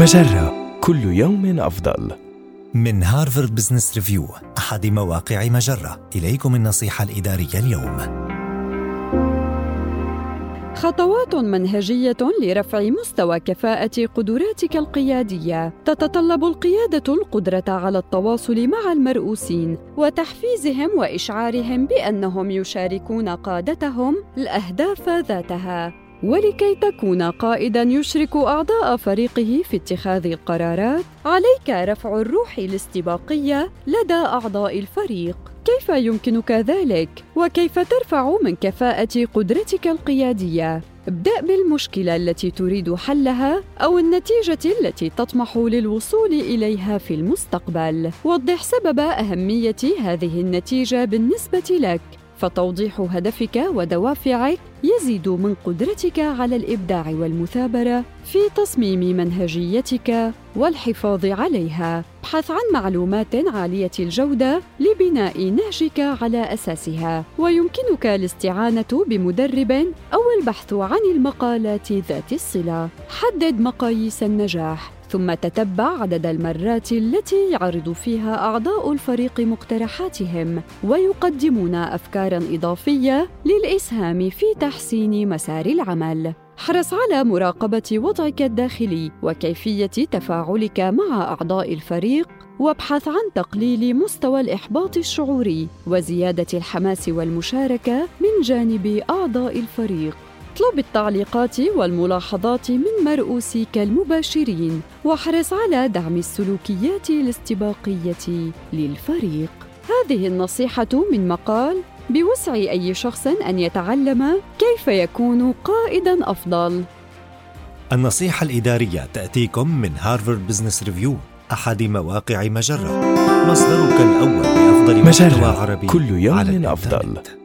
مجرة. كل يوم أفضل. من هارفارد بزنس ريفيو أحد مواقع مجرة. إليكم النصيحة الإدارية اليوم. خطوات منهجية لرفع مستوى كفاءة قدراتك القيادية. تتطلب القيادة القدرة على التواصل مع المرؤوسين وتحفيزهم وإشعارهم بأنهم يشاركون قادتهم الأهداف ذاتها. ولكي تكون قائدا يشرك أعضاء فريقه في اتخاذ القرارات عليك رفع الروح الاستباقية لدى أعضاء الفريق. كيف يمكنك ذلك؟ وكيف ترفع من كفاءة قدرتك القيادية؟ ابدأ بالمشكلة التي تريد حلها أو النتيجة التي تطمح للوصول إليها في المستقبل. وضح سبب أهمية هذه النتيجة بالنسبة لك. فتوضيح هدفك ودوافعك يزيد من قدرتك على الإبداع والمثابرة في تصميم منهجيتك والحفاظ عليها. ابحث عن معلومات عالية الجودة لبناء نهجك على أساسها. ويمكنك الاستعانة بمدرب أو البحث عن المقالات ذات الصلة. حدد مقاييس النجاح. ثم تتبع عدد المرات التي يعرض فيها أعضاء الفريق مقترحاتهم ويقدمون افكارا إضافية للإسهام في تحسين مسار العمل. احرص على مراقبة وضعك الداخلي وكيفية تفاعلك مع أعضاء الفريق وابحث عن تقليل مستوى الإحباط الشعوري وزيادة الحماس والمشاركة من جانب أعضاء الفريق. اطلب التعليقات والملاحظات من مرؤوسيك المباشرين واحرص على دعم السلوكيات الاستباقية للفريق هذه النصيحة من مقال بوسع أي شخص أن يتعلم كيف يكون قائدا أفضل النصيحة الإدارية تأتيكم من هارفارد بزنس ريفيو أحد مواقع مجرة مصدرك الأول لأفضل محتوى مجرة عربي كل يوم على الإنترنت. أفضل.